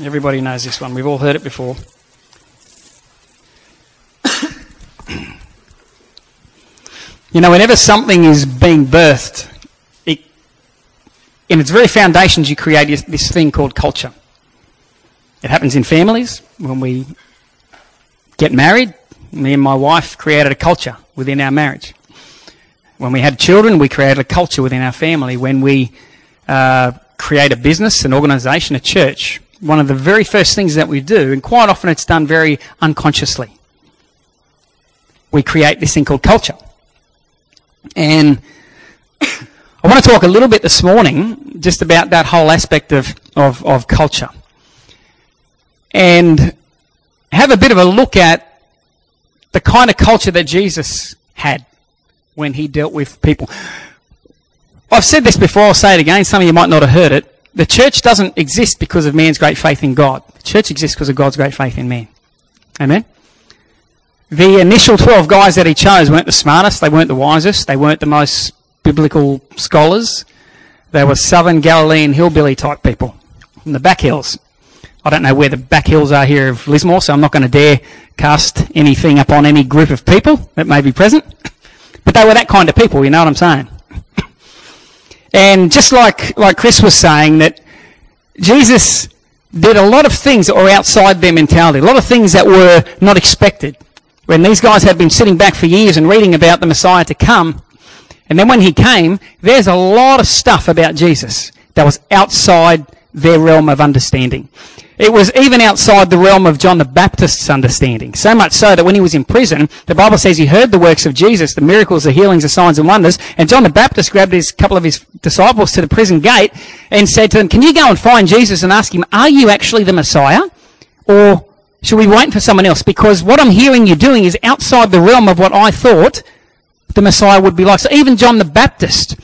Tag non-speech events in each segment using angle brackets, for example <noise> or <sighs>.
Everybody knows this one. We've all heard it before. you know, whenever something is being birthed, it, in its very foundations, you create this, thing called culture. It happens in families. When we get married, me and my wife created a culture within our marriage. When we had children, we created a culture within our family. When we uh, create a business, an organisation, a church, one of the very first things that we do, and quite often it's done very unconsciously, we create this thing called culture. And <coughs> I want to talk a little bit this morning just about that whole aspect of, of, of culture. And have a bit of a look at the kind of culture that Jesus had when he dealt with people. I've said this before, I'll say it again. Some of you might not have heard it. The church doesn't exist because of man's great faith in God. The church exists because of God's great faith in man. Amen? The initial 12 guys that he chose weren't the smartest, they weren't the wisest, they weren't the most biblical scholars. They were southern Galilean hillbilly type people from the back hills. I don't know where the back hills are here of Lismore, so I'm not going to dare cast anything upon any group of people that may be present. <laughs> But they were that kind of people, you know what I'm saying? And just like, like Chris was saying, that Jesus did a lot of things that were outside their mentality, a lot of things that were not expected. When these guys had been sitting back for years and reading about the Messiah to come, and then when he came, there's a lot of stuff about Jesus that was outside their realm of understanding. It was even outside the realm of John the Baptist's understanding. So much so that when he was in prison, the Bible says he heard the works of Jesus, the miracles, the healings, the signs and wonders, and John the Baptist grabbed his couple of his disciples to the prison gate and said to them, Can you go and find Jesus and ask him, Are you actually the Messiah? Or should we wait for someone else? Because what I'm hearing you doing is outside the realm of what I thought the Messiah would be like. So even John the Baptist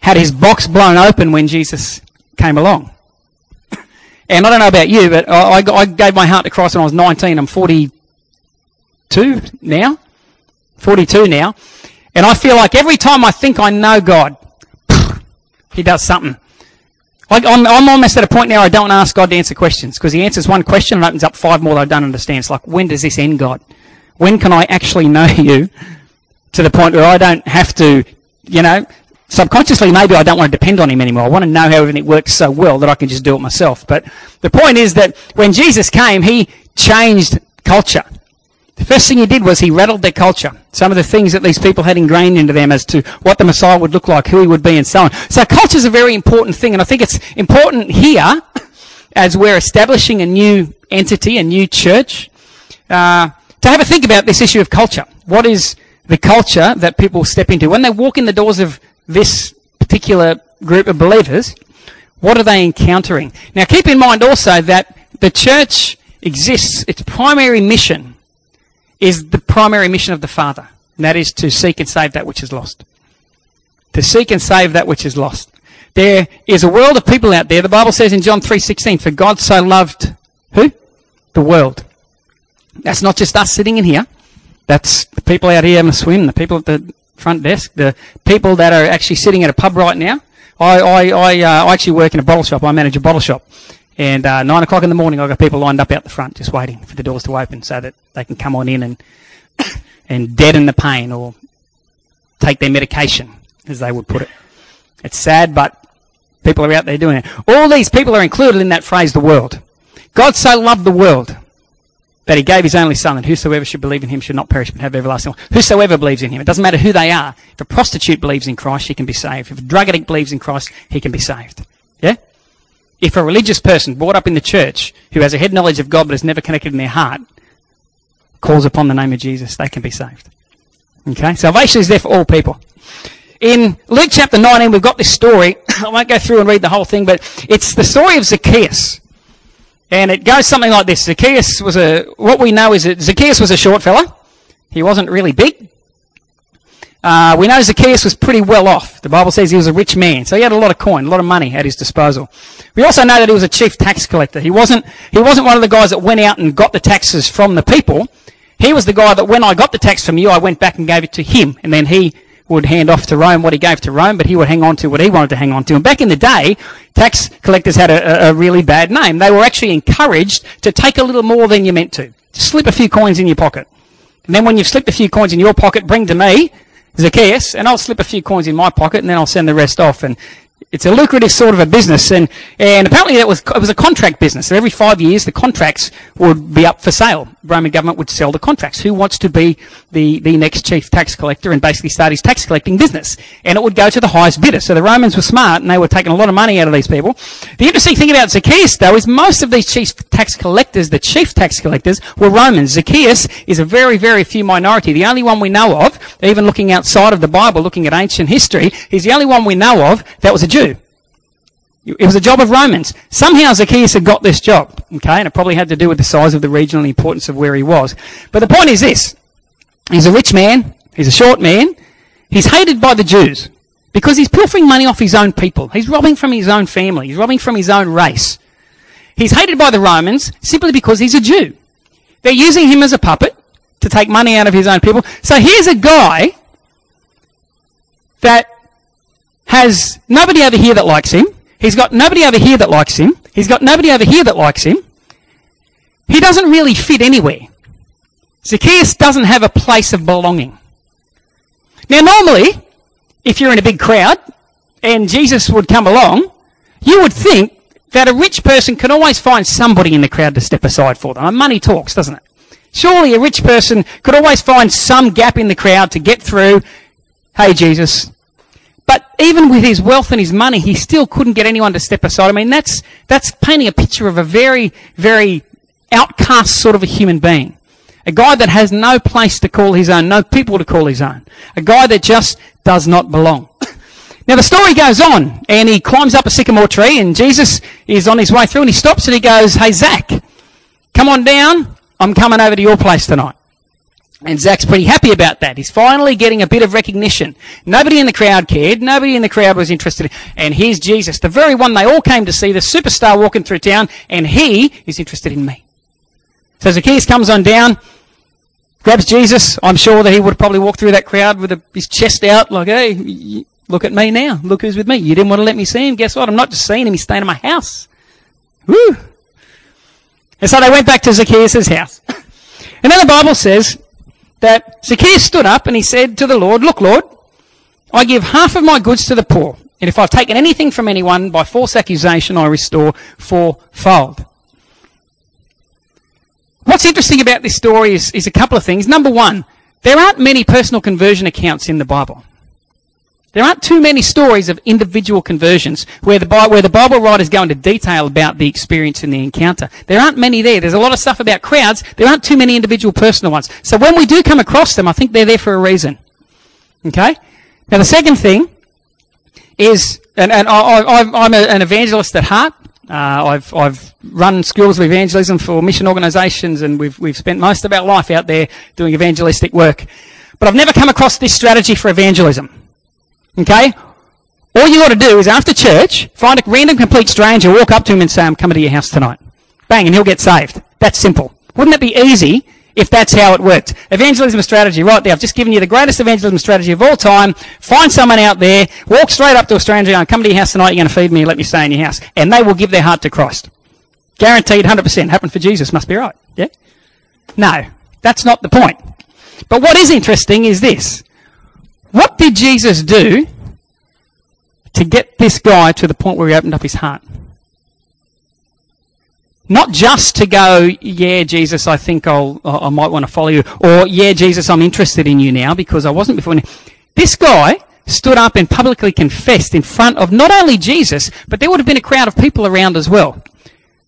had his box blown open when Jesus came along. And I don't know about you, but I, I gave my heart to Christ when I was 19. I'm 42 now. 42 now. And I feel like every time I think I know God, He does something. Like I'm, I'm almost at a point now I don't ask God to answer questions because He answers one question and opens up five more that I don't understand. It's like, when does this end, God? When can I actually know <laughs> you to the point where I don't have to, you know, subconsciously maybe I don't want to depend on him anymore. I want to know how everything works so well that I can just do it myself. But the point is that when Jesus came, he changed culture. The first thing he did was he rattled their culture. Some of the things that these people had ingrained into them as to what the Messiah would look like, who he would be, and so on. So culture is a very important thing, and I think it's important here <coughs> as we're establishing a new entity, a new church, uh, to have a think about this issue of culture. What is the culture that people step into when they walk in the doors of this particular group of believers, what are they encountering? Now keep in mind also that the church exists, its primary mission is the primary mission of the Father, and that is to seek and save that which is lost. To seek and save that which is lost. There is a world of people out there. The Bible says in John 3:16, "For God so loved who? The world." That's not just us sitting in here. That's the people out here in the swim, the people at the front desk, the people that are actually sitting at a pub right now. I, I, I, uh, I actually work in a bottle shop. I manage a bottle shop. And uh, nine o'clock in the morning, I've got people lined up out the front just waiting for the doors to open so that they can come on in and, <coughs> and deaden the pain or take their medication, as they would put it. It's sad, but people are out there doing it. All these people are included in that phrase, the world. God so loved the world that he gave his only son, and whosoever should believe in him should not perish but have everlasting life. Whosoever believes in him. It doesn't matter who they are. If a prostitute believes in Christ, she can be saved. If a drug addict believes in Christ, he can be saved. Yeah? If a religious person brought up in the church who has a head knowledge of God but is never connected in their heart calls upon the name of Jesus, they can be saved. Okay? Salvation is there for all people. In Luke chapter 19, we've got this story. <coughs> I won't go through and read the whole thing, but it's the story of Zacchaeus. And it goes something like this. Zacchaeus was a, what we know is that Zacchaeus was a short fella. He wasn't really big. Uh, we know Zacchaeus was pretty well off. The Bible says he was a rich man. So he had a lot of coin, a lot of money at his disposal. We also know that he was a chief tax collector. He wasn't, he wasn't one of the guys that went out and got the taxes from the people. He was the guy that when I got the tax from you, I went back and gave it to him. And then he would hand off to Rome what he gave to Rome, but he would hang on to what he wanted to hang on to. And back in the day, tax collectors had a, a really bad name. They were actually encouraged to take a little more than you meant to. Slip a few coins in your pocket. And then when you've slipped a few coins in your pocket, bring to me, Zacchaeus, and I'll slip a few coins in my pocket, and then I'll send the rest off. And it's a lucrative sort of a business, and, and apparently that was it was a contract business. So every five years, the contracts would be up for sale. Roman government would sell the contracts. Who wants to be the, the next chief tax collector and basically start his tax collecting business? And it would go to the highest bidder. So the Romans were smart, and they were taking a lot of money out of these people. The interesting thing about Zacchaeus, though, is most of these chief tax collectors, the chief tax collectors, were Romans. Zacchaeus is a very, very few minority. The only one we know of, even looking outside of the Bible, looking at ancient history, he's the only one we know of that was a Jew. It was a job of Romans. Somehow Zacchaeus had got this job, okay, and it probably had to do with the size of the region and the importance of where he was. But the point is this. He's a rich man. He's a short man. He's hated by the Jews because he's pilfering money off his own people. He's robbing from his own family. He's robbing from his own race. He's hated by the Romans simply because he's a Jew. They're using him as a puppet to take money out of his own people. So here's a guy that has nobody over here that likes him. He's got nobody over here that likes him. He's got nobody over here that likes him. He doesn't really fit anywhere. Zacchaeus doesn't have a place of belonging. Now, normally, if you're in a big crowd and Jesus would come along, you would think that a rich person can always find somebody in the crowd to step aside for them. Money talks, doesn't it? Surely a rich person could always find some gap in the crowd to get through. Hey, Jesus, but even with his wealth and his money, he still couldn't get anyone to step aside. I mean, that's, that's painting a picture of a very, very outcast sort of a human being. A guy that has no place to call his own, no people to call his own. A guy that just does not belong. <laughs> Now the story goes on, and he climbs up a sycamore tree, and Jesus is on his way through, and he stops and he goes, Hey Zach, come on down. I'm coming over to your place tonight. And Zach's pretty happy about that. He's finally getting a bit of recognition. Nobody in the crowd cared. Nobody in the crowd was interested. And here's Jesus, the very one they all came to see, the superstar walking through town, and he is interested in me. So Zacchaeus comes on down, grabs Jesus. I'm sure that he would probably walk through that crowd with his chest out, like, hey, look at me now. Look who's with me. You didn't want to let me see him. Guess what? I'm not just seeing him. He's staying in my house. Woo! And so they went back to Zacchaeus' house. <laughs> And then the Bible says that Zacchaeus stood up and he said to the Lord, Look, Lord, I give half of my goods to the poor. And if I've taken anything from anyone by false accusation, I restore fourfold. What's interesting about this story is, is a couple of things. Number one, there aren't many personal conversion accounts in the Bible. There aren't too many stories of individual conversions where the, where the Bible writers go into detail about the experience and the encounter. There aren't many there. There's a lot of stuff about crowds. There aren't too many individual personal ones. So when we do come across them, I think they're there for a reason. Okay? Now the second thing is, and, and I, am an evangelist at heart. Uh, I've, I've run schools of evangelism for mission organisations and we've, we've spent most of our life out there doing evangelistic work. But I've never come across this strategy for evangelism. Okay? All you got to do is after church, find a random complete stranger, walk up to him and say, I'm coming to your house tonight. Bang, and he'll get saved. That's simple. Wouldn't that be easy if that's how it worked? Evangelism strategy, right there. I've just given you the greatest evangelism strategy of all time. Find someone out there, walk straight up to a stranger, I'm coming to your house tonight, you're going to feed me, let me stay in your house. And they will give their heart to Christ. Guaranteed 100%. Happened for Jesus, must be right. Yeah? No, that's not the point. But what is interesting is this. What did Jesus do to get this guy to the point where he opened up his heart? Not just to go, yeah, Jesus, I think I'll, I might want to follow you, or yeah, Jesus, I'm interested in you now because I wasn't before. This guy stood up and publicly confessed in front of not only Jesus, but there would have been a crowd of people around as well.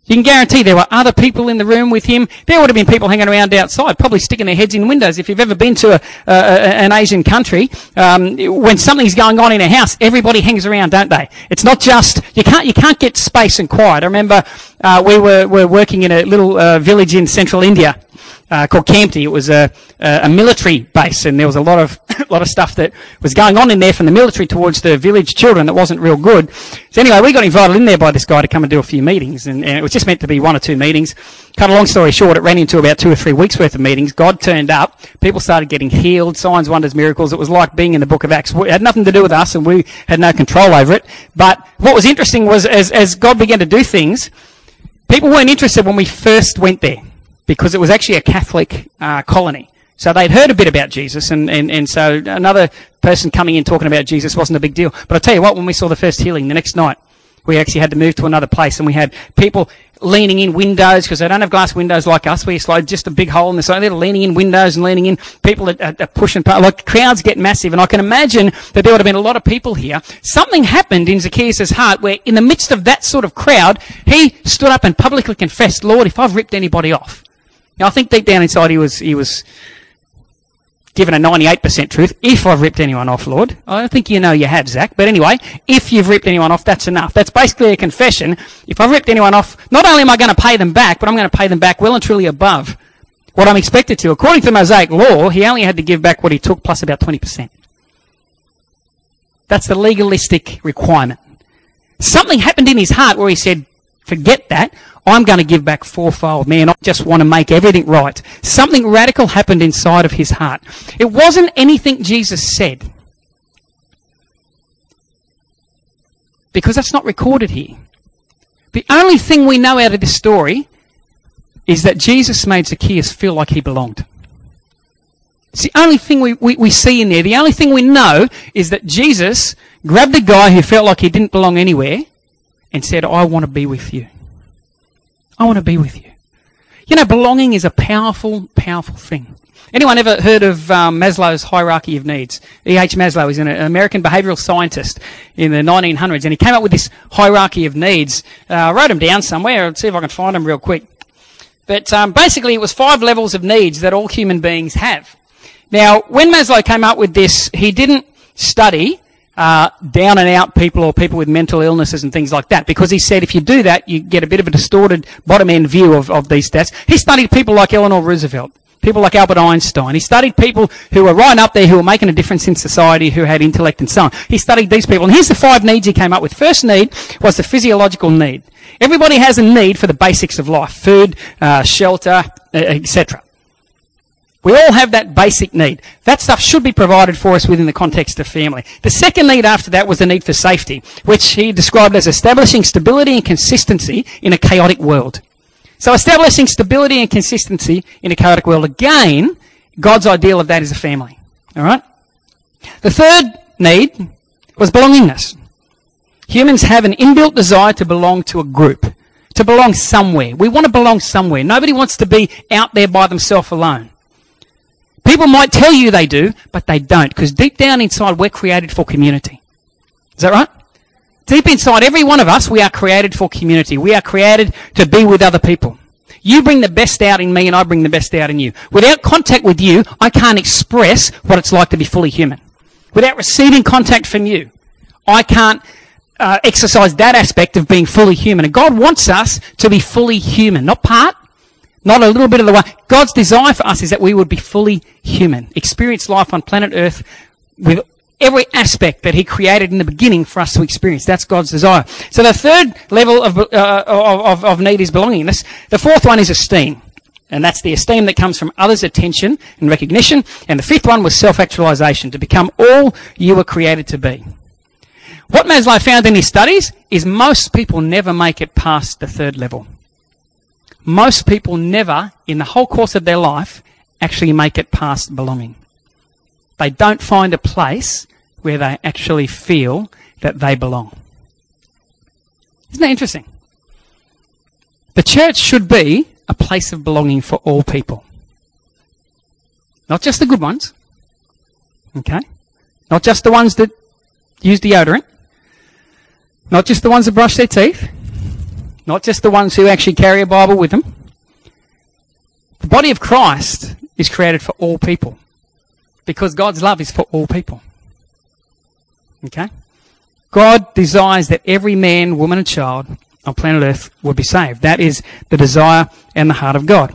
You can guarantee there were other people in the room with him. There would have been people hanging around outside, probably sticking their heads in windows. If you've ever been to a, a, an Asian country, um, when something's going on in a house, everybody hangs around, don't they? It's not just you can't you can't get space and quiet. I remember uh, we were were working in a little uh, village in central India, uh, called Kamptee. It was a, a, military base, and there was a lot of a <coughs> lot of stuff that was going on in there from the military towards the village children that wasn't real good. So anyway, we got invited in there by this guy to come and do a few meetings, and, and it was just meant to be one or two meetings. Cut a long story short, it ran into about two or three weeks worth of meetings. God turned up, people started getting healed, signs, wonders, miracles. It was like being in the book of Acts. It had nothing to do with us, and we had no control over it. But what was interesting was as as God began to do things, people weren't interested when we first went there because it was actually a Catholic uh, colony. So they'd heard a bit about Jesus, and, and, and so another person coming in talking about Jesus wasn't a big deal. But I'll tell you what, when we saw the first healing the next night, we actually had to move to another place, and we had people leaning in windows because they don't have glass windows like us. We slide just a big hole in the side. They're leaning in windows and leaning in. People are, are, are pushing. Like crowds get massive, and I can imagine that there would have been a lot of people here. Something happened in Zacchaeus' heart where, in the midst of that sort of crowd, he stood up and publicly confessed, "Lord, if I've ripped anybody off." Now I think deep down inside he was he was given a 98% truth. If I've ripped anyone off, Lord. I don't think you know you have, Zach. But anyway, if you've ripped anyone off, that's enough. That's basically a confession. If I've ripped anyone off, not only am I going to pay them back, but I'm going to pay them back well and truly above what I'm expected to. According to the Mosaic law, he only had to give back what he took plus about 20%. That's the legalistic requirement. Something happened in his heart where he said, forget that. I'm going to give back fourfold. Man, I just want to make everything right. Something radical happened inside of his heart. It wasn't anything Jesus said. Because that's not recorded here. The only thing we know out of this story is that Jesus made Zacchaeus feel like he belonged. It's the only thing we, we, we see in there. The only thing we know is that Jesus grabbed a guy who felt like he didn't belong anywhere and said, I want to be with you. I want to be with you. You know, belonging is a powerful, powerful thing. Anyone ever heard of um, Maslow's hierarchy of needs? E.H. Maslow is an American behavioral scientist in the 1900s, and he came up with this hierarchy of needs. Uh, I wrote them down somewhere. Let's see if I can find them real quick. But um, basically, it was five levels of needs that all human beings have. Now, when Maslow came up with this, he didn't study uh, down and out people or people with mental illnesses and things like that. Because he said if you do that, you get a bit of a distorted bottom end view of, of these stats. He studied people like Eleanor Roosevelt, people like Albert Einstein. He studied people who were right up there, who were making a difference in society, who had intellect and so on. He studied these people. And here's the five needs he came up with. First need was the physiological need. Everybody has a need for the basics of life. Food, uh, shelter, etc. We all have that basic need. That stuff should be provided for us within the context of family. The second need after that was the need for safety, which he described as establishing stability and consistency in a chaotic world. So establishing stability and consistency in a chaotic world. Again, God's ideal of that is a family. Alright? The third need was belongingness. Humans have an inbuilt desire to belong to a group, to belong somewhere. We want to belong somewhere. Nobody wants to be out there by themselves alone. People might tell you they do, but they don't, because deep down inside, we're created for community. Is that right? Deep inside every one of us, we are created for community. We are created to be with other people. You bring the best out in me and I bring the best out in you. Without contact with you, I can't express what it's like to be fully human. Without receiving contact from you, I can't uh, exercise that aspect of being fully human. And God wants us to be fully human, not part, not a little bit of the way. God's desire for us is that we would be fully human, experience life on planet Earth with every aspect that He created in the beginning for us to experience. That's God's desire. So the third level of, uh, of, of need is belongingness. The fourth one is esteem. And that's the esteem that comes from others' attention and recognition. And the fifth one was self-actualization, to become all you were created to be. What Maslow found in his studies is most people never make it past the third level most people never, in the whole course of their life, actually make it past belonging. They don't find a place where they actually feel that they belong. Isn't that interesting? The church should be a place of belonging for all people. Not just the good ones. Okay? Not just the ones that use deodorant. Not just the ones that brush their teeth. Not just the ones who actually carry a Bible with them. The body of Christ is created for all people. Because God's love is for all people. Okay? God desires that every man, woman, and child on planet Earth will be saved. That is the desire and the heart of God.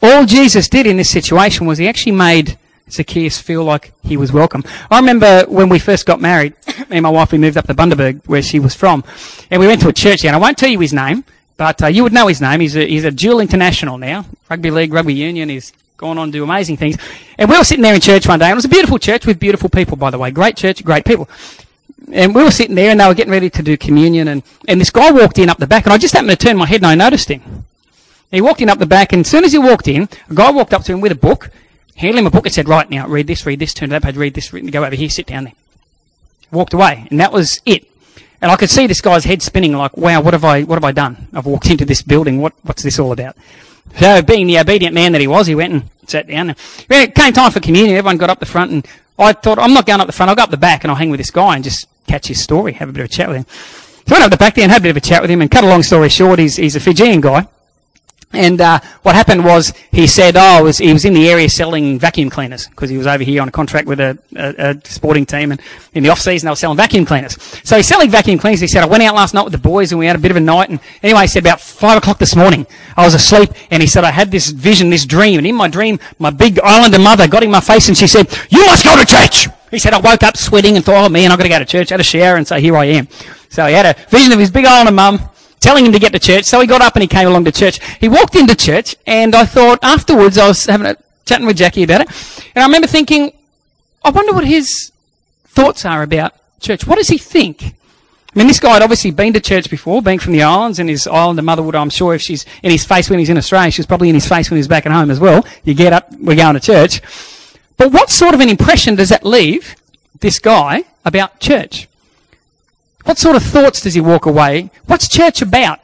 All Jesus did in this situation was he actually made Zacchaeus feel like he was welcome. I remember when we first got married, <coughs> me and my wife, we moved up to Bundaberg, where she was from, and we went to a church there, and I won't tell you his name, but uh, you would know his name. He's a, he's a dual international now, rugby league, rugby union. He's gone on to do amazing things. And we were sitting there in church one day, and it was a beautiful church with beautiful people, by the way. Great church, great people. And we were sitting there, and they were getting ready to do communion, and, and this guy walked in up the back, and I just happened to turn my head, and I noticed him. He walked in up the back, and as soon as he walked in, a guy walked up to him with a book, handed him a book, and said, "Right now, read this, read this, turn to that page, read this, read, go over here, sit down there." Walked away, and that was it. And I could see this guy's head spinning, like, "Wow, what have I, what have I done? I've walked into this building. What, what's this all about?" So, being the obedient man that he was, he went and sat down. When it came time for communion, everyone got up the front, and I thought, "I'm not going up the front. I'll go up the back, and I'll hang with this guy and just catch his story, have a bit of a chat with him." So I went up the back there and had a bit of a chat with him. And cut a long story short, he's, he's a Fijian guy. And uh, what happened was he said, "Oh, was, he was in the area selling vacuum cleaners because he was over here on a contract with a, a, a sporting team, and in the off season they were selling vacuum cleaners. So he's selling vacuum cleaners. He said, "I went out last night with the boys and we had a bit of a night." And anyway, he said about five o'clock this morning, I was asleep, and he said I had this vision, this dream, and in my dream, my big islander mother got in my face and she said, "You must go to church." He said, I woke up sweating and thought, "Oh man, I've got to go to church." had a shower and say, "Here I am." So he had a vision of his big islander mum telling him to get to church. So he got up and he came along to church. He walked into church, and I thought afterwards I was having a chatting with Jackie about it, and I remember thinking, I wonder what his thoughts are about church. What does he think? I mean, this guy had obviously been to church before, being from the islands, and his islander mother would, I'm sure, if she's in his face when he's in Australia, she's probably in his face when he's back at home as well. You get up, we're going to church. But what sort of an impression does that leave this guy about church? What sort of thoughts does he walk away? What's church about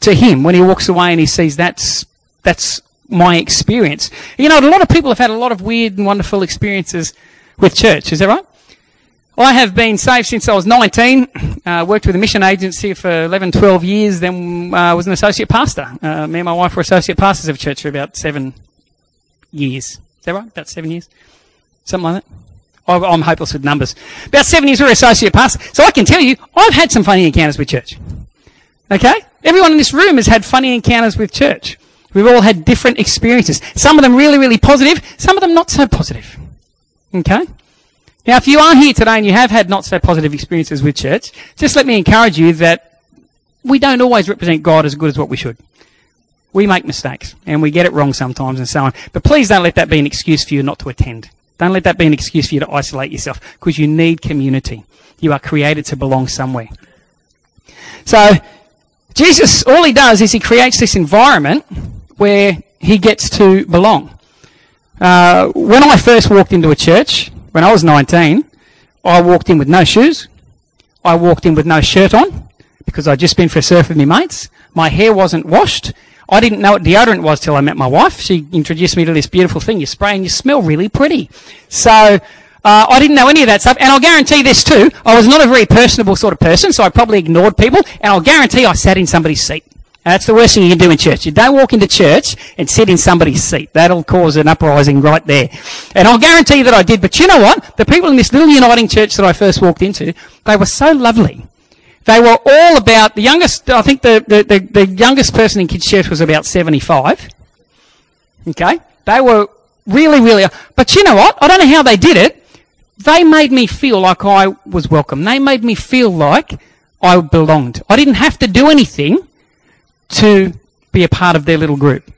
to him when he walks away and he sees that's, that's my experience? You know, a lot of people have had a lot of weird and wonderful experiences with church. Is that right? I have been saved since I was 19. Uh, worked with a mission agency for 11, 12 years. Then uh, was an associate pastor. Uh, me and my wife were associate pastors of church for about seven years. Is that right? About seven years, something like that. I'm hopeless with numbers. About seven years we were associate pastor. So I can tell you, I've had some funny encounters with church. Okay? Everyone in this room has had funny encounters with church. We've all had different experiences. Some of them really, really positive, some of them not so positive. Okay? Now, if you are here today and you have had not so positive experiences with church, just let me encourage you that we don't always represent God as good as what we should. We make mistakes and we get it wrong sometimes and so on. But please don't let that be an excuse for you not to attend. Don't let that be an excuse for you to isolate yourself because you need community. You are created to belong somewhere. So, Jesus, all he does is he creates this environment where he gets to belong. Uh, when I first walked into a church, when I was 19, I walked in with no shoes. I walked in with no shirt on because I'd just been for a surf with my mates. My hair wasn't washed. I didn't know what deodorant was till I met my wife. She introduced me to this beautiful thing. You spray and you smell really pretty. So, uh, I didn't know any of that stuff. And I'll guarantee this too. I was not a very personable sort of person, so I probably ignored people. And I'll guarantee I sat in somebody's seat. That's the worst thing you can do in church. You don't walk into church and sit in somebody's seat. That'll cause an uprising right there. And I'll guarantee that I did. But you know what? The people in this little uniting church that I first walked into, they were so lovely. They were all about the youngest. I think the, the, the, the youngest person in kids' church was about seventy-five. Okay, they were really, really. But you know what? I don't know how they did it. They made me feel like I was welcome. They made me feel like I belonged. I didn't have to do anything to be a part of their little group.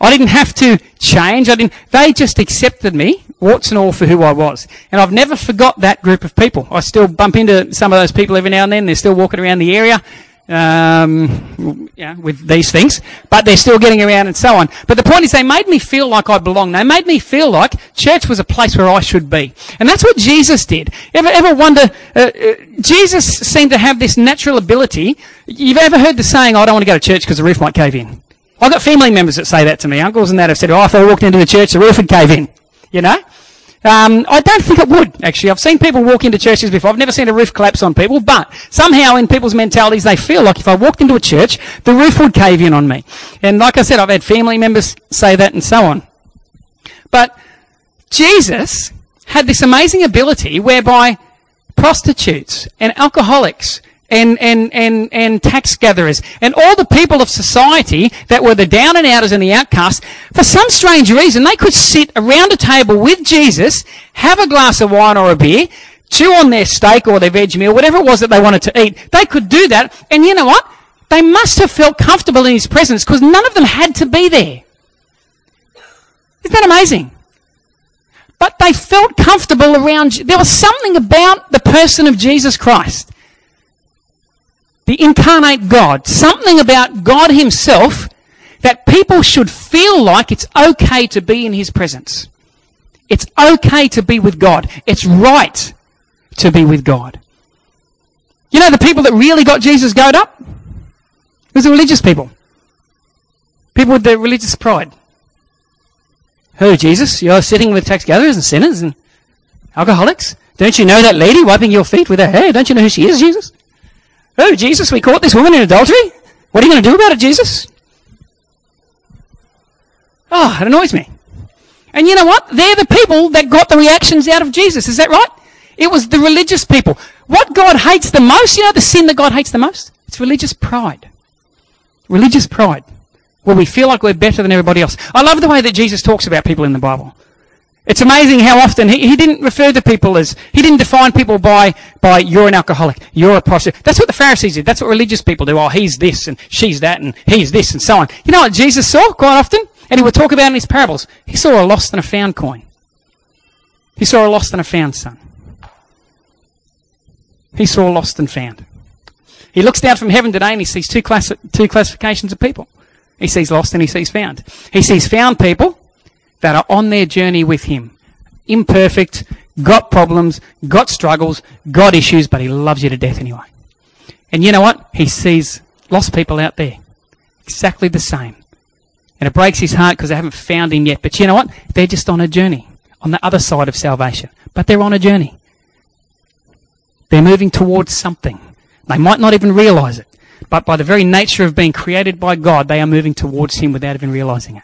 I didn't have to change. I didn't, they just accepted me, warts and all, for who I was. And I've never forgot that group of people. I still bump into some of those people every now and then. They're still walking around the area, um, yeah, with these things, but they're still getting around and so on. But the point is they made me feel like I belonged. They made me feel like church was a place where I should be. And that's what Jesus did. Ever, ever wonder, uh, uh, Jesus seemed to have this natural ability. You've ever heard the saying, I don't want to go to church because the roof might cave in? I've got family members that say that to me. Uncles and that have said, oh, if I walked into the church, the roof would cave in. You know? Um, I don't think it would, actually. I've seen people walk into churches before. I've never seen a roof collapse on people, but somehow in people's mentalities, they feel like if I walked into a church, the roof would cave in on me. And like I said, I've had family members say that and so on. But Jesus had this amazing ability whereby prostitutes and alcoholics and, and, and, and tax gatherers and all the people of society that were the down and outers and the outcasts, for some strange reason, they could sit around a table with Jesus, have a glass of wine or a beer, chew on their steak or their veg meal, whatever it was that they wanted to eat. They could do that, and you know what? They must have felt comfortable in his presence because none of them had to be there. Isn't that amazing? But they felt comfortable around. There was something about the person of Jesus Christ the incarnate God, something about God Himself that people should feel like it's okay to be in His presence. It's okay to be with God. It's right to be with God. You know the people that really got Jesus goat up? It was the religious people. People with their religious pride. Who, Jesus? You're sitting with tax gatherers and sinners and alcoholics? Don't you know that lady wiping your feet with her hair? Don't you know who she is, Jesus? Oh, Jesus, we caught this woman in adultery? What are you going to do about it, Jesus? Oh, it annoys me. And you know what? They're the people that got the reactions out of Jesus. Is that right? It was the religious people. What God hates the most, you know the sin that God hates the most? It's religious pride. Religious pride. Where we feel like we're better than everybody else. I love the way that Jesus talks about people in the Bible. It's amazing how often he, he didn't refer to people as, he didn't define people by, by you're an alcoholic, you're a prostitute. That's what the Pharisees did. That's what religious people do. Oh, he's this and she's that and he's this and so on. You know what Jesus saw quite often? And he would talk about in his parables. He saw a lost and a found coin. He saw a lost and a found son. He saw lost and found. He looks down from heaven today and he sees two, class, two classifications of people. He sees lost and he sees found. He sees found people that are on their journey with Him. Imperfect, got problems, got struggles, got issues, but He loves you to death anyway. And you know what? He sees lost people out there. Exactly the same. And it breaks his heart because they haven't found him yet. But you know what? They're just on a journey, on the other side of salvation. But they're on a journey. They're moving towards something. They might not even realize it. But by the very nature of being created by God, they are moving towards Him without even realizing it.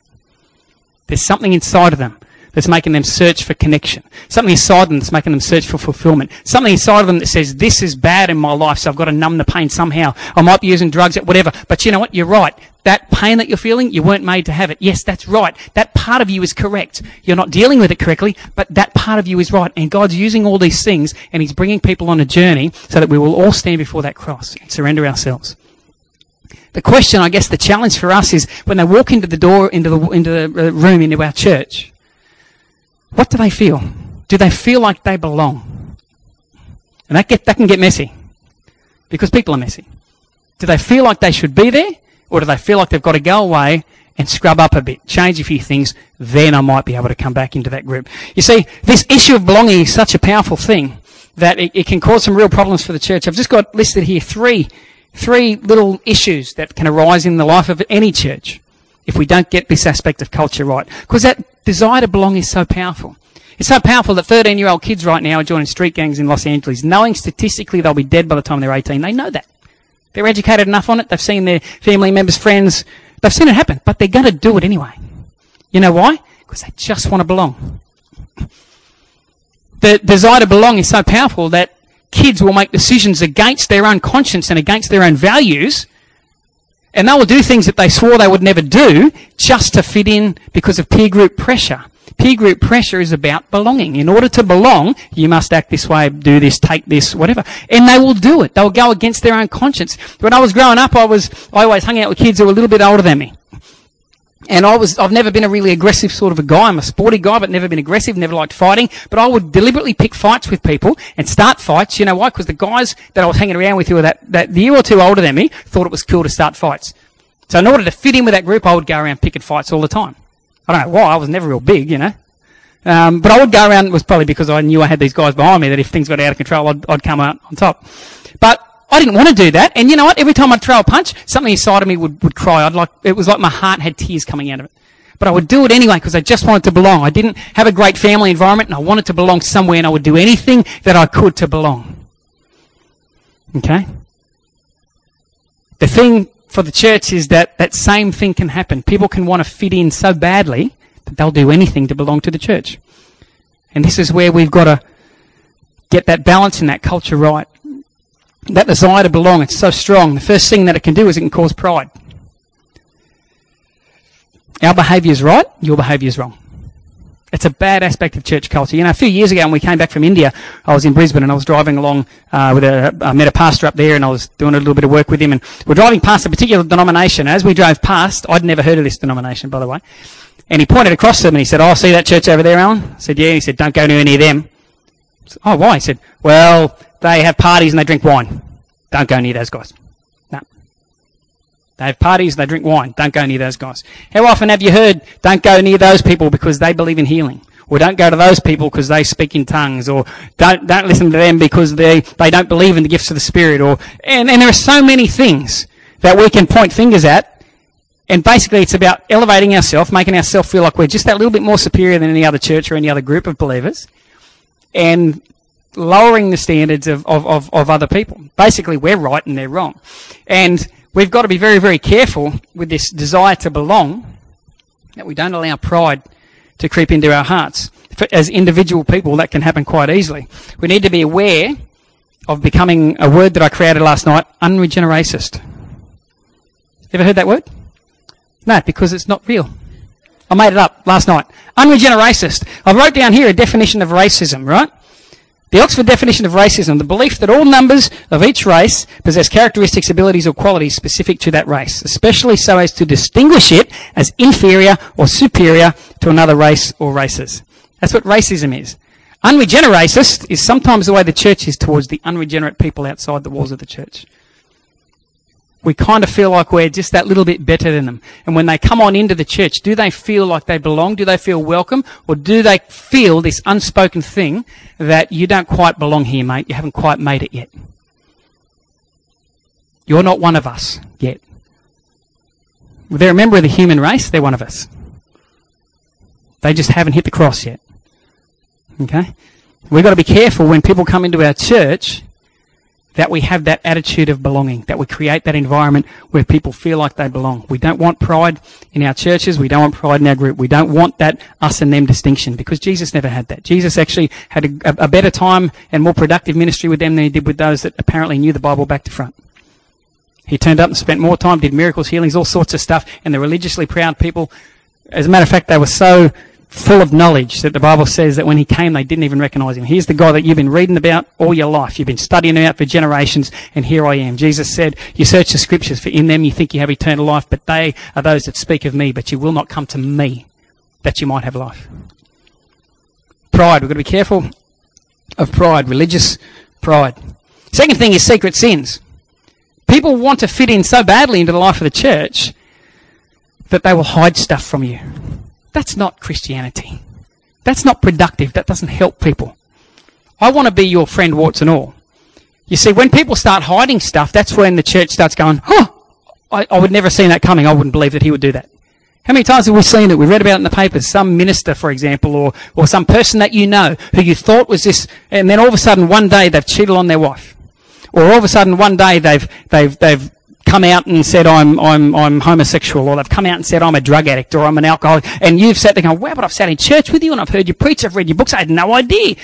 There's something inside of them that's making them search for connection. Something inside them that's making them search for fulfillment. Something inside of them that says, this is bad in my life, so I've got to numb the pain somehow. I might be using drugs, whatever. But you know what? You're right. That pain that you're feeling, you weren't made to have it. Yes, that's right. That part of you is correct. You're not dealing with it correctly, but that part of you is right. And God's using all these things, and He's bringing people on a journey so that we will all stand before that cross and surrender ourselves. The question, I guess, the challenge for us is when they walk into the door, into the, into the uh, room, into our church, what do they feel? Do they feel like they belong? And that, get, that can get messy because people are messy. Do they feel like they should be there or do they feel like they've got to go away and scrub up a bit, change a few things, then I might be able to come back into that group. You see, this issue of belonging is such a powerful thing that it, it can cause some real problems for the church. I've just got listed here three three little issues that can arise in the life of any church if we don't get this aspect of culture right. Because that desire to belong is so powerful. It's so powerful that 13 year old kids right now are joining street gangs in Los Angeles, knowing statistically they'll be dead by the time they're 18. They know that. They're educated enough on it. They've seen their family members, friends. They've seen it happen, but they're going to do it anyway. You know why? Because they just want to belong. The desire to belong is so powerful that kids will make decisions against their own conscience and against their own values. And they will do things that they swore they would never do just to fit in because of peer group pressure. Peer group pressure is about belonging. In order to belong, you must act this way, do this, take this, whatever. And they will do it. They will go against their own conscience. When I was growing up, I was, I always hung out with kids who were a little bit older than me. And I was, I've never been a really aggressive sort of a guy. I'm a sporty guy, but never been aggressive, never liked fighting. But I would deliberately pick fights with people and start fights. You know why? Because the guys that I was hanging around with who were that, that year or two older than me thought it was cool to start fights. So in order to fit in with that group, I would go around picking fights all the time. I don't know why. I was never real big, you know. Um, but I would go around, it was probably because I knew I had these guys behind me that if things got out of control, I'd, I'd come out on top. But I didn't want to do that. And you know what? Every time I'd throw a punch, something inside of me would, would cry. I'd like, it was like my heart had tears coming out of it. But I would do it anyway because I just wanted to belong. I didn't have a great family environment and I wanted to belong somewhere and I would do anything that I could to belong. Okay? The thing for the church is that that same thing can happen. People can want to fit in so badly that they'll do anything to belong to the church. And this is where we've got to get that balance and that culture right. That desire to belong, it's so strong. The first thing that it can do is it can cause pride. Our behaviour is right, your behaviour is wrong. It's a bad aspect of church culture. You know, a few years ago when we came back from India, I was in Brisbane and I was driving along uh, with a, I met a pastor up there and I was doing a little bit of work with him and we're driving past a particular denomination. As we drove past, I'd never heard of this denomination, by the way. And he pointed across to me and he said, oh, see that church over there, Alan? I said, yeah. He said, don't go near any of them. Said, oh, why? He said, well, they have parties and they drink wine. Don't go near those guys. No. They have parties, and they drink wine. Don't go near those guys. How often have you heard, don't go near those people because they believe in healing? Or don't go to those people because they speak in tongues, or don't, don't listen to them because they, they don't believe in the gifts of the Spirit, or, and, and there are so many things that we can point fingers at, and basically it's about elevating ourselves, making ourselves feel like we're just that little bit more superior than any other church or any other group of believers, and lowering the standards of, of, of, of other people. Basically, we're right and they're wrong. And we've got to be very, very careful with this desire to belong that we don't allow pride to creep into our hearts. As individual people, that can happen quite easily. We need to be aware of becoming a word that I created last night, unregeneracist. Ever heard that word? No, because it's not real. I made it up last night. Unregeneracist. I wrote down here a definition of racism, right? The Oxford definition of racism, the belief that all numbers of each race possess characteristics, abilities, or qualities specific to that race, especially so as to distinguish it as inferior or superior to another race or races. That's what racism is. Unregeneracist is sometimes the way the church is towards the unregenerate people outside the walls of the church we kind of feel like we're just that little bit better than them. And when they come on into the church, do they feel like they belong? Do they feel welcome? Or do they feel this unspoken thing that you don't quite belong here, mate? You haven't quite made it yet. You're not one of us yet. They're a member of the human race, they're one of us. They just haven't hit the cross yet. Okay? We've got to be careful when people come into our church that we have that attitude of belonging, that we create that environment where people feel like they belong. We don't want pride in our churches. We don't want pride in our group. We don't want that us and them distinction because Jesus never had that. Jesus actually had a, a better time and more productive ministry with them than he did with those that apparently knew the Bible back to front. He turned up and spent more time, did miracles, healings, all sorts of stuff, and the religiously proud people, as a matter of fact, they were so full of knowledge that the Bible says that when he came, they didn't even recognize him. Here's the guy that you've been reading about all your life. You've been studying him out for generations, and here I am. Jesus said, You search the scriptures, for in them you think you have eternal life, but they are those that speak of me, but you will not come to me that you might have life. Pride. We've got to be careful of pride, religious pride. Second thing is secret sins. People want to fit in so badly into the life of the church that they will hide stuff from you. That's not Christianity. That's not productive. That doesn't help people. I want to be your friend, warts and all. You see, when people start hiding stuff, that's when the church starts going, huh, I, I would never have seen that coming. I wouldn't believe that he would do that. How many times have we seen it? We read about it in the papers. Some minister, for example, or, or some person that you know who you thought was this, and then all of a sudden one day they've cheated on their wife. Or all of a sudden one day they've, they've, they've come out and said I'm, I'm, I'm homosexual, or they've come out and said I'm a drug addict, or I'm an alcoholic, and you've sat there going, wow, but I've sat in church with you, and I've heard you preach, I've read your books, I had no idea.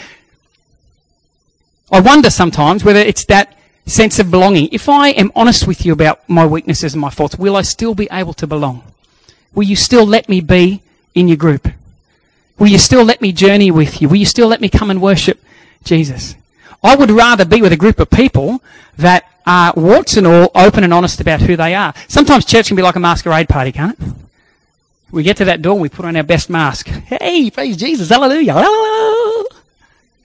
I wonder sometimes whether it's that sense of belonging. If I am honest with you about my weaknesses and my faults, will I still be able to belong? Will you still let me be in your group? Will you still let me journey with you? Will you still let me come and worship Jesus? I would rather be with a group of people that are warts and all open and honest about who they are. Sometimes church can be like a masquerade party, can't it? We get to that door and we put on our best mask. Hey, praise Jesus, hallelujah. hallelujah.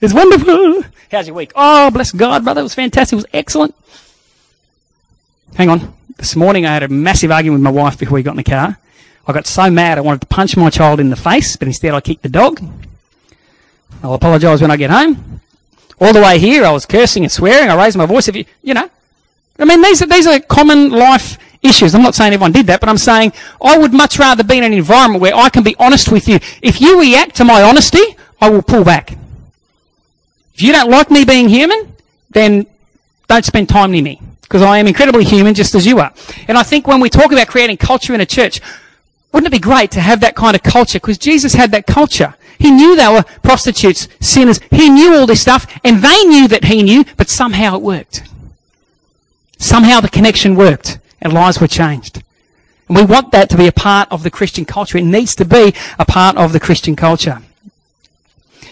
It's wonderful. How's your week? Oh, bless God, brother. It was fantastic. It was excellent. Hang on. This morning I had a massive argument with my wife before we got in the car. I got so mad I wanted to punch my child in the face, but instead I kicked the dog. I'll apologise when I get home. All the way here I was cursing and swearing. I raised my voice. If you, you know, I mean, these are, these are common life issues. I'm not saying everyone did that, but I'm saying I would much rather be in an environment where I can be honest with you. If you react to my honesty, I will pull back. If you don't like me being human, then don't spend time near me. Because I am incredibly human just as you are. And I think when we talk about creating culture in a church, wouldn't it be great to have that kind of culture? Because Jesus had that culture. He knew they were prostitutes, sinners. He knew all this stuff, and they knew that he knew, but somehow it worked. Somehow the connection worked and lives were changed. And we want that to be a part of the Christian culture. It needs to be a part of the Christian culture.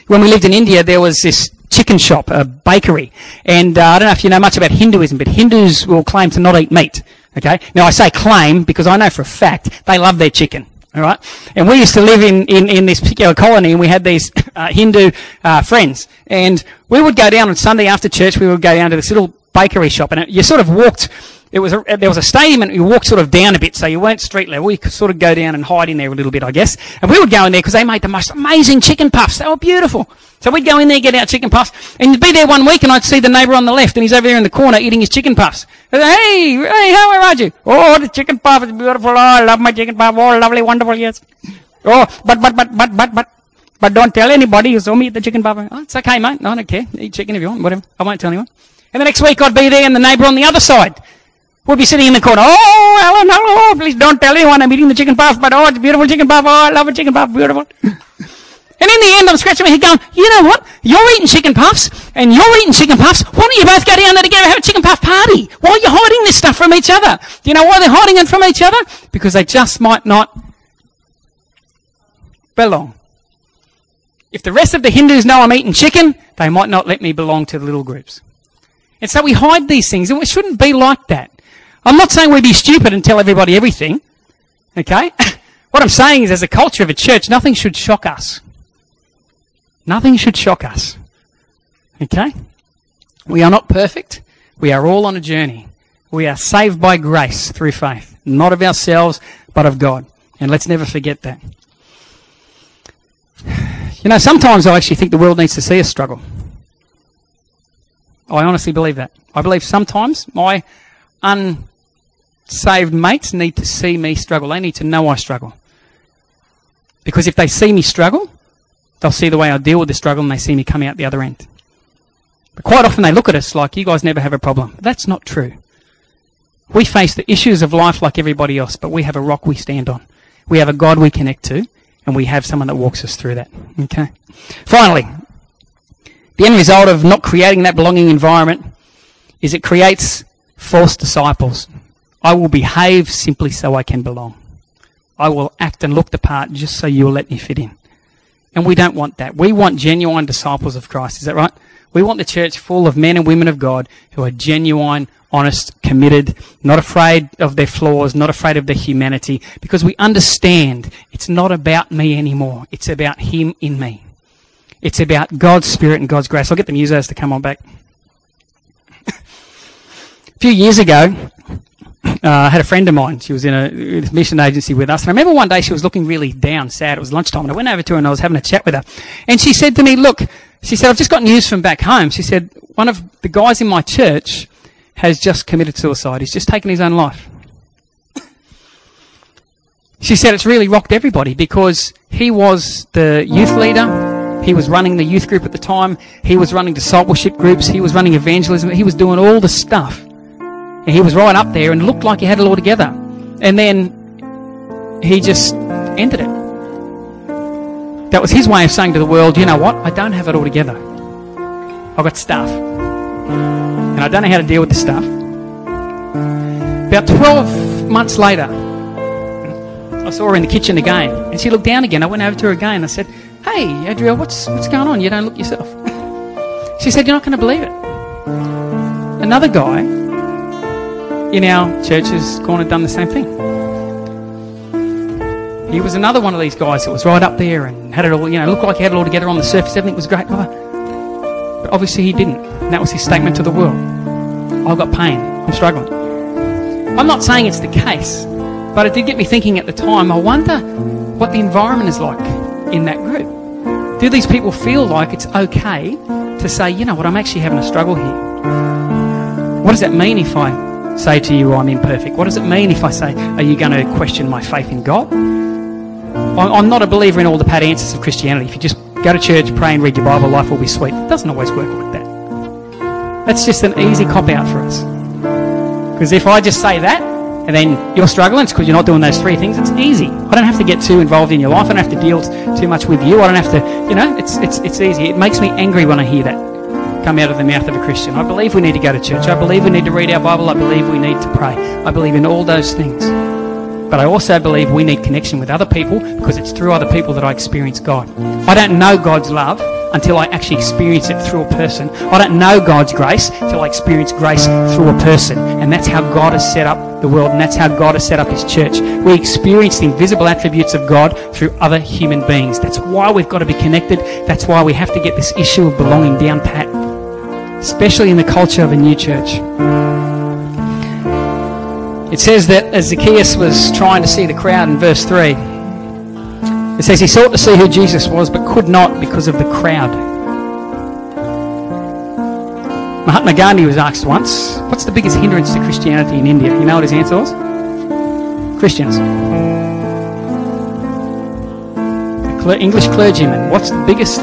When we lived in India, there was this chicken shop, a bakery. And uh, I don't know if you know much about Hinduism, but Hindus will claim to not eat meat. Okay? Now I say claim because I know for a fact they love their chicken. All right? And we used to live in, in, in this particular colony and we had these <laughs> uh, Hindu uh, friends. And we would go down on Sunday after church, we would go down to this little bakery shop and it, you sort of walked it was a, there was a stadium and you walked sort of down a bit, so you weren't street level. You could sort of go down and hide in there a little bit, I guess. And we would go in there because they made the most amazing chicken puffs. They were beautiful. So we'd go in there, get our chicken puffs, and be there one week, and I'd see the neighbour on the left, and he's over there in the corner eating his chicken puffs. I'd say, hey, hey, how are you? Oh, the chicken puff is beautiful. Oh, I love my chicken puff. Oh, lovely, wonderful, yes. Oh, but, but, but, but, but, but, but don't tell anybody you saw me eat the chicken puff. Oh, it's okay, mate. No, I don't care. Eat chicken if you want, whatever. I won't tell anyone. And the next week I'd be there, and the neighbour on the other side would be sitting in the corner. Oh, Alan, hello, please don't tell anyone I'm eating the chicken puff, but oh, it's beautiful chicken puff. Oh, I love a chicken puff, beautiful. <laughs> and in the end, I'm scratching my head going, you know what? You're eating chicken puffs, and you're eating chicken puffs. Why don't you both go down there together and have a chicken puff party? Why are you hiding this stuff from each other? Do you know why they're hiding it from each other? Because they just might not belong. If the rest of the Hindus know I'm eating chicken, they might not let me belong to the little groups. And so we hide these things, and we shouldn't be like that. I'm not saying we be stupid and tell everybody everything. Okay? <laughs> what I'm saying is, as a culture of a church, nothing should shock us. Nothing should shock us. Okay? We are not perfect. We are all on a journey. We are saved by grace through faith, not of ourselves, but of God. And let's never forget that. <sighs> You know, sometimes I actually think the world needs to see us struggle. I honestly believe that. I believe sometimes my unsaved mates need to see me struggle. They need to know I struggle. Because if they see me struggle, they'll see the way I deal with the struggle and they see me come out the other end. But quite often they look at us like, you guys never have a problem. That's not true. We face the issues of life like everybody else, but we have a rock we stand on. We have a God we connect to, and we have someone that walks us through that. Okay? Finally, the end result of not creating that belonging environment is it creates false disciples. I will behave simply so I can belong. I will act and look the part just so you'll let me fit in. And we don't want that. We want genuine disciples of Christ. Is that right? We want the church full of men and women of God who are genuine, honest, committed, not afraid of their flaws, not afraid of their humanity, because we understand it's not about me anymore. It's about Him in me. It's about God's Spirit and God's grace. I'll get the musos to come on back. a few years ago, uh, I had a friend of mine. She was in a mission agency with us. And I remember one day she was looking really down, sad. It was lunchtime. And I went over to her and I was having a chat with her. And she said to me, Look, she said, I've just got news from back home. She said, One of the guys in my church has just committed suicide. He's just taken his own life. She said it's really rocked everybody because he was the youth leader. He was running the youth group at the time. He was running discipleship groups. He was running evangelism. He was doing all the stuff and he was right up there and looked like he had it all together. And then he just ended it. That was his way of saying to the world, you know what? I don't have it all together. I've got stuff. And I don't know how to deal with the stuff. About 12 months later, I saw her in the kitchen again. And she looked down again. I went over to her again. I said, Hey, Adria, what's, what's going on? You don't look yourself. she said, You're not going to believe it. Another guy in our church has gone and done the same thing. He was another one of these guys that was right up there and had it all, you know, looked like he had it all together on the surface. Everything was great. But obviously he didn't. And that was his statement to the world. I've got pain. I'm struggling. I'm not saying it's the case, but it did get me thinking at the time, I wonder what the environment is like in that group. Do these people feel like it's okay to say, you know what, I'm actually having a struggle here? What does that mean if I say to you, I'm imperfect? What does it mean if I say, Are you going to question my faith in God? I'm not a believer in all the pat answers of Christianity. If you just go to church, pray, and read your Bible, life will be sweet. It doesn't always work like that. That's just an easy cop out for us. Because if I just say that, and then you're struggling, it's because you're not doing those three things. It's easy. I don't have to get too involved in your life. I don't have to deal too much with you. I don't have to, you know, it's, it's, it's easy. It makes me angry when I hear that. come out of the mouth of a Christian. I believe we need to go to church. I believe we need to read our Bible. I believe we need to pray. I believe in all those things. But I also believe we need connection with other people because it's through other people that I experience God. I don't know God's love until I actually experience it through a person. I don't know God's grace until I experience grace through a person. And that's how God has set up the world and that's how God has set up His church. We experience the invisible attributes of God through other human beings. That's why we've got to be connected. That's why we have to get this issue of belonging down pat, especially in the culture of a new church. It says that as Zacchaeus was trying to see the crowd in verse 3, it says he sought to see who Jesus was but could not because of the crowd. Mahatma Gandhi was asked once, What's the biggest hindrance to Christianity in India? You know what his answer was? Christians. English clergyman, what's the biggest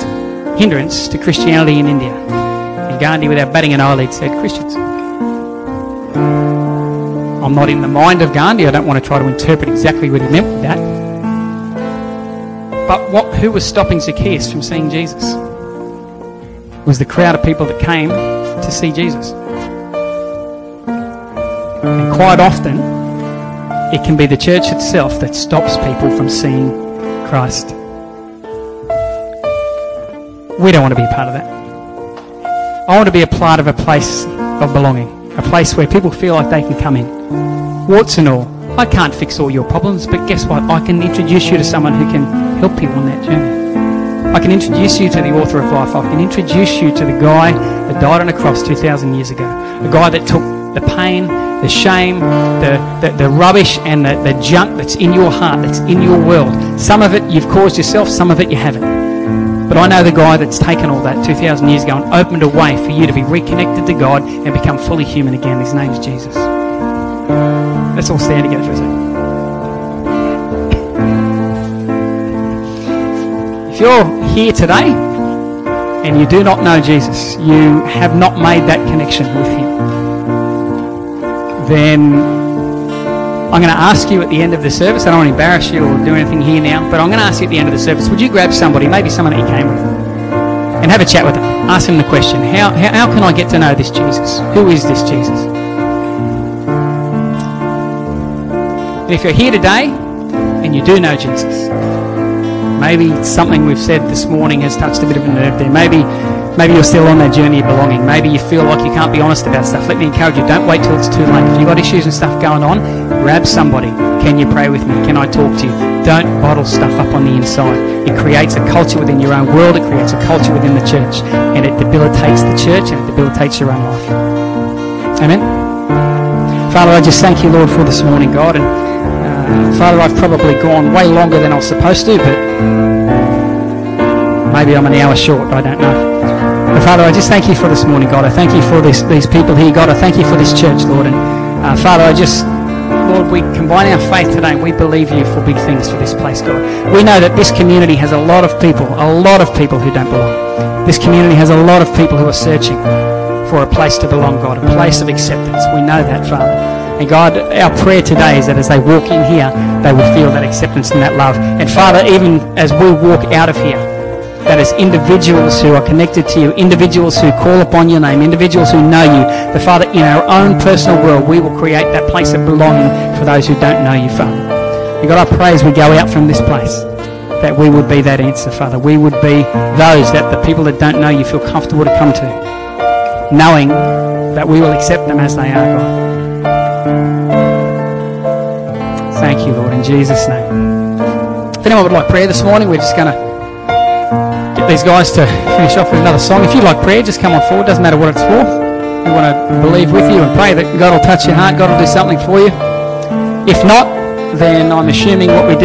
hindrance to Christianity in India? And Gandhi, without batting an eyelid, said Christians. I'm not in the mind of Gandhi. I don't want to try to interpret exactly what he meant with that. But what, who was stopping Zacchaeus from seeing Jesus? It was the crowd of people that came to see Jesus. And quite often, it can be the church itself that stops people from seeing Christ. We don't want to be a part of that. I want to be a part of a place of belonging, a place where people feel like they can come in warts and all. I can't fix all your problems, but guess what? I can introduce you to someone who can help people on that journey. I can introduce you to the author of life. I can introduce you to the guy that died on a cross 2,000 years ago. The guy that took the pain, the shame, the, the, the rubbish, and the, the junk that's in your heart, that's in your world. Some of it you've caused yourself, some of it you haven't. But I know the guy that's taken all that 2,000 years ago and opened a way for you to be reconnected to God and become fully human again. His name's Jesus. Let's all stand together for a second. If you're here today and you do not know Jesus, you have not made that connection with Him, then I'm going to ask you at the end of the service. I don't want to embarrass you or do anything here now, but I'm going to ask you at the end of the service would you grab somebody, maybe someone that you came with, and have a chat with them? Ask them the question how, how, how can I get to know this Jesus? Who is this Jesus? And if you're here today and you do know Jesus, maybe something we've said this morning has touched a bit of a nerve there. Maybe, maybe you're still on that journey of belonging. Maybe you feel like you can't be honest about stuff. Let me encourage you, don't wait till it's too late. If you've got issues and stuff going on, grab somebody. Can you pray with me? Can I talk to you? Don't bottle stuff up on the inside. It creates a culture within your own world, it creates a culture within the church, and it debilitates the church and it debilitates your own life. Amen? Father, I just thank you, Lord, for this morning, God. And uh, Father, I've probably gone way longer than I was supposed to, but maybe I'm an hour short. I don't know. But Father, I just thank you for this morning, God. I thank you for this, these people here, God. I thank you for this church, Lord. And uh, Father, I just, Lord, we combine our faith today we believe you for big things for this place, God. We know that this community has a lot of people, a lot of people who don't belong. This community has a lot of people who are searching for a place to belong, God, a place of acceptance. We know that, Father. And God, our prayer today is that as they walk in here, they will feel that acceptance and that love. And Father, even as we walk out of here, that as individuals who are connected to you, individuals who call upon your name, individuals who know you, the Father, in our own personal world, we will create that place of belonging for those who don't know you, Father. And God, I pray as we go out from this place, that we would be that answer, Father. We would be those that the people that don't know you feel comfortable to come to, knowing that we will accept them as they are, God. Jesus' name. If anyone would like prayer this morning, we're just going to get these guys to finish off with another song. If you'd like prayer, just come on forward. Doesn't matter what it's for. We want to believe with you and pray that God will touch your heart. God will do something for you. If not, then I'm assuming what we do